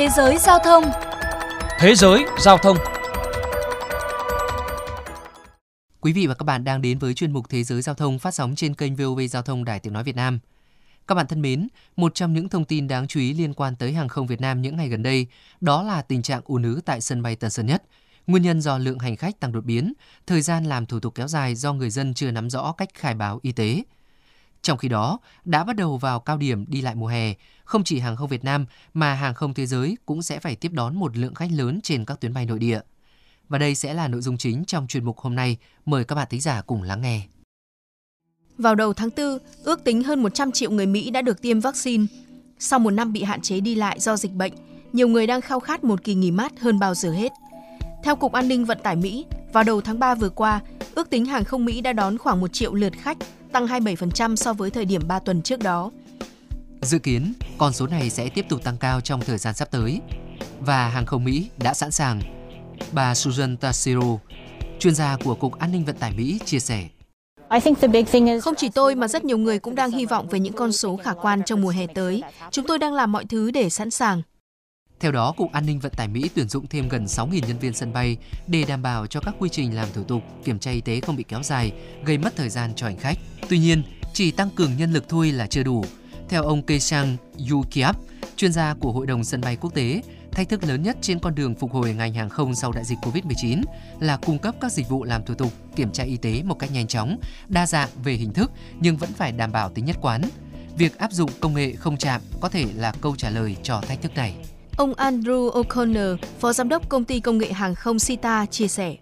Thế giới giao thông Thế giới giao thông Quý vị và các bạn đang đến với chuyên mục Thế giới giao thông phát sóng trên kênh VOV Giao thông Đài Tiếng Nói Việt Nam. Các bạn thân mến, một trong những thông tin đáng chú ý liên quan tới hàng không Việt Nam những ngày gần đây đó là tình trạng ùn ứ tại sân bay Tân Sơn Nhất. Nguyên nhân do lượng hành khách tăng đột biến, thời gian làm thủ tục kéo dài do người dân chưa nắm rõ cách khai báo y tế. Trong khi đó, đã bắt đầu vào cao điểm đi lại mùa hè, không chỉ hàng không Việt Nam mà hàng không thế giới cũng sẽ phải tiếp đón một lượng khách lớn trên các tuyến bay nội địa. Và đây sẽ là nội dung chính trong chuyên mục hôm nay. Mời các bạn thính giả cùng lắng nghe. Vào đầu tháng 4, ước tính hơn 100 triệu người Mỹ đã được tiêm vaccine. Sau một năm bị hạn chế đi lại do dịch bệnh, nhiều người đang khao khát một kỳ nghỉ mát hơn bao giờ hết. Theo Cục An ninh Vận tải Mỹ, vào đầu tháng 3 vừa qua, ước tính hàng không Mỹ đã đón khoảng 1 triệu lượt khách, tăng 27% so với thời điểm 3 tuần trước đó. Dự kiến, con số này sẽ tiếp tục tăng cao trong thời gian sắp tới. Và hàng không Mỹ đã sẵn sàng. Bà Susan Tassiro, chuyên gia của Cục An ninh Vận tải Mỹ, chia sẻ. Không chỉ tôi mà rất nhiều người cũng đang hy vọng về những con số khả quan trong mùa hè tới. Chúng tôi đang làm mọi thứ để sẵn sàng. Theo đó, Cục An ninh Vận tải Mỹ tuyển dụng thêm gần 6.000 nhân viên sân bay để đảm bảo cho các quy trình làm thủ tục, kiểm tra y tế không bị kéo dài, gây mất thời gian cho hành khách. Tuy nhiên, chỉ tăng cường nhân lực thôi là chưa đủ. Theo ông Keisang Yukiap, chuyên gia của Hội đồng Sân bay Quốc tế, thách thức lớn nhất trên con đường phục hồi ngành hàng không sau đại dịch Covid-19 là cung cấp các dịch vụ làm thủ tục, kiểm tra y tế một cách nhanh chóng, đa dạng về hình thức nhưng vẫn phải đảm bảo tính nhất quán. Việc áp dụng công nghệ không chạm có thể là câu trả lời cho thách thức này. Ông Andrew O'Connor, phó giám đốc công ty công nghệ hàng không Sita chia sẻ.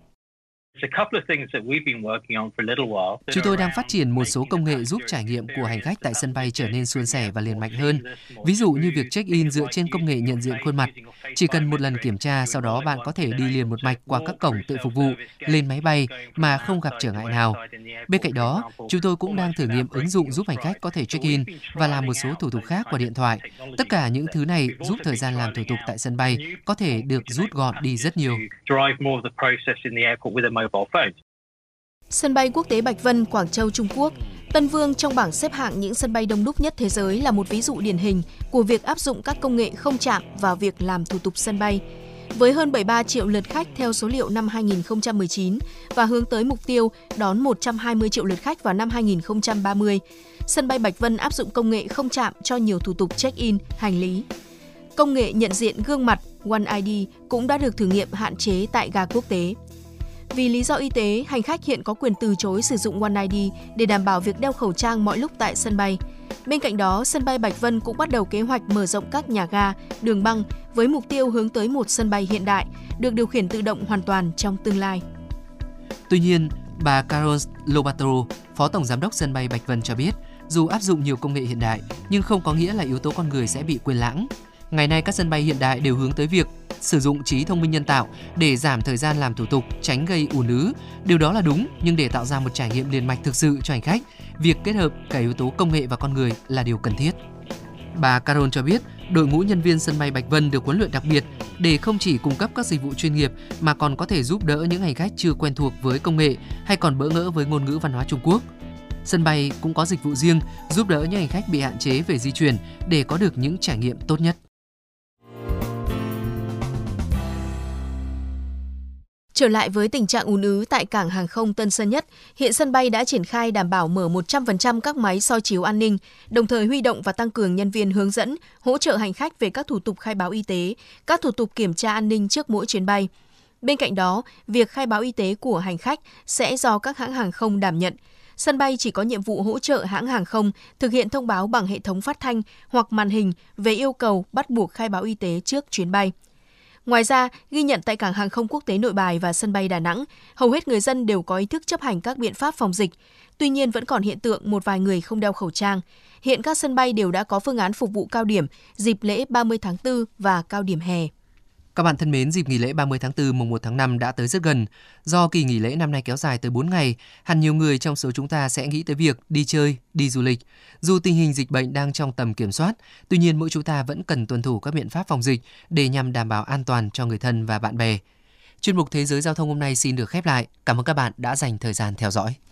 Chúng tôi đang phát triển một số công nghệ giúp trải nghiệm của hành khách tại sân bay trở nên suôn sẻ và liền mạnh hơn. Ví dụ như việc check-in dựa trên công nghệ nhận diện khuôn mặt. Chỉ cần một lần kiểm tra, sau đó bạn có thể đi liền một mạch qua các cổng tự phục vụ, lên máy bay mà không gặp trở ngại nào. Bên cạnh đó, chúng tôi cũng đang thử nghiệm ứng dụng giúp hành khách có thể check-in và làm một số thủ tục khác qua điện thoại. Tất cả những thứ này giúp thời gian làm thủ tục tại sân bay có thể được rút gọn đi rất nhiều. Sân bay quốc tế Bạch Vân, Quảng Châu, Trung Quốc, Tân Vương trong bảng xếp hạng những sân bay đông đúc nhất thế giới là một ví dụ điển hình của việc áp dụng các công nghệ không chạm vào việc làm thủ tục sân bay. Với hơn 73 triệu lượt khách theo số liệu năm 2019 và hướng tới mục tiêu đón 120 triệu lượt khách vào năm 2030, sân bay Bạch Vân áp dụng công nghệ không chạm cho nhiều thủ tục check-in, hành lý. Công nghệ nhận diện gương mặt One ID cũng đã được thử nghiệm hạn chế tại ga quốc tế. Vì lý do y tế, hành khách hiện có quyền từ chối sử dụng One ID để đảm bảo việc đeo khẩu trang mọi lúc tại sân bay. Bên cạnh đó, sân bay Bạch Vân cũng bắt đầu kế hoạch mở rộng các nhà ga, đường băng với mục tiêu hướng tới một sân bay hiện đại, được điều khiển tự động hoàn toàn trong tương lai. Tuy nhiên, bà Carol Lobato, Phó Tổng Giám đốc sân bay Bạch Vân cho biết, dù áp dụng nhiều công nghệ hiện đại, nhưng không có nghĩa là yếu tố con người sẽ bị quên lãng. Ngày nay các sân bay hiện đại đều hướng tới việc sử dụng trí thông minh nhân tạo để giảm thời gian làm thủ tục, tránh gây ùn ứ. Điều đó là đúng, nhưng để tạo ra một trải nghiệm liền mạch thực sự cho hành khách, việc kết hợp cả yếu tố công nghệ và con người là điều cần thiết. Bà Carol cho biết, đội ngũ nhân viên sân bay Bạch Vân được huấn luyện đặc biệt để không chỉ cung cấp các dịch vụ chuyên nghiệp mà còn có thể giúp đỡ những hành khách chưa quen thuộc với công nghệ hay còn bỡ ngỡ với ngôn ngữ văn hóa Trung Quốc. Sân bay cũng có dịch vụ riêng giúp đỡ những hành khách bị hạn chế về di chuyển để có được những trải nghiệm tốt nhất. Trở lại với tình trạng ùn ứ tại cảng hàng không Tân Sơn Nhất, hiện sân bay đã triển khai đảm bảo mở 100% các máy soi chiếu an ninh, đồng thời huy động và tăng cường nhân viên hướng dẫn, hỗ trợ hành khách về các thủ tục khai báo y tế, các thủ tục kiểm tra an ninh trước mỗi chuyến bay. Bên cạnh đó, việc khai báo y tế của hành khách sẽ do các hãng hàng không đảm nhận. Sân bay chỉ có nhiệm vụ hỗ trợ hãng hàng không thực hiện thông báo bằng hệ thống phát thanh hoặc màn hình về yêu cầu bắt buộc khai báo y tế trước chuyến bay. Ngoài ra, ghi nhận tại cảng hàng không quốc tế Nội Bài và sân bay Đà Nẵng, hầu hết người dân đều có ý thức chấp hành các biện pháp phòng dịch. Tuy nhiên vẫn còn hiện tượng một vài người không đeo khẩu trang. Hiện các sân bay đều đã có phương án phục vụ cao điểm dịp lễ 30 tháng 4 và cao điểm hè. Các bạn thân mến, dịp nghỉ lễ 30 tháng 4 mùng 1 tháng 5 đã tới rất gần. Do kỳ nghỉ lễ năm nay kéo dài tới 4 ngày, hẳn nhiều người trong số chúng ta sẽ nghĩ tới việc đi chơi, đi du lịch. Dù tình hình dịch bệnh đang trong tầm kiểm soát, tuy nhiên mỗi chúng ta vẫn cần tuân thủ các biện pháp phòng dịch để nhằm đảm bảo an toàn cho người thân và bạn bè. Chuyên mục Thế giới Giao thông hôm nay xin được khép lại. Cảm ơn các bạn đã dành thời gian theo dõi.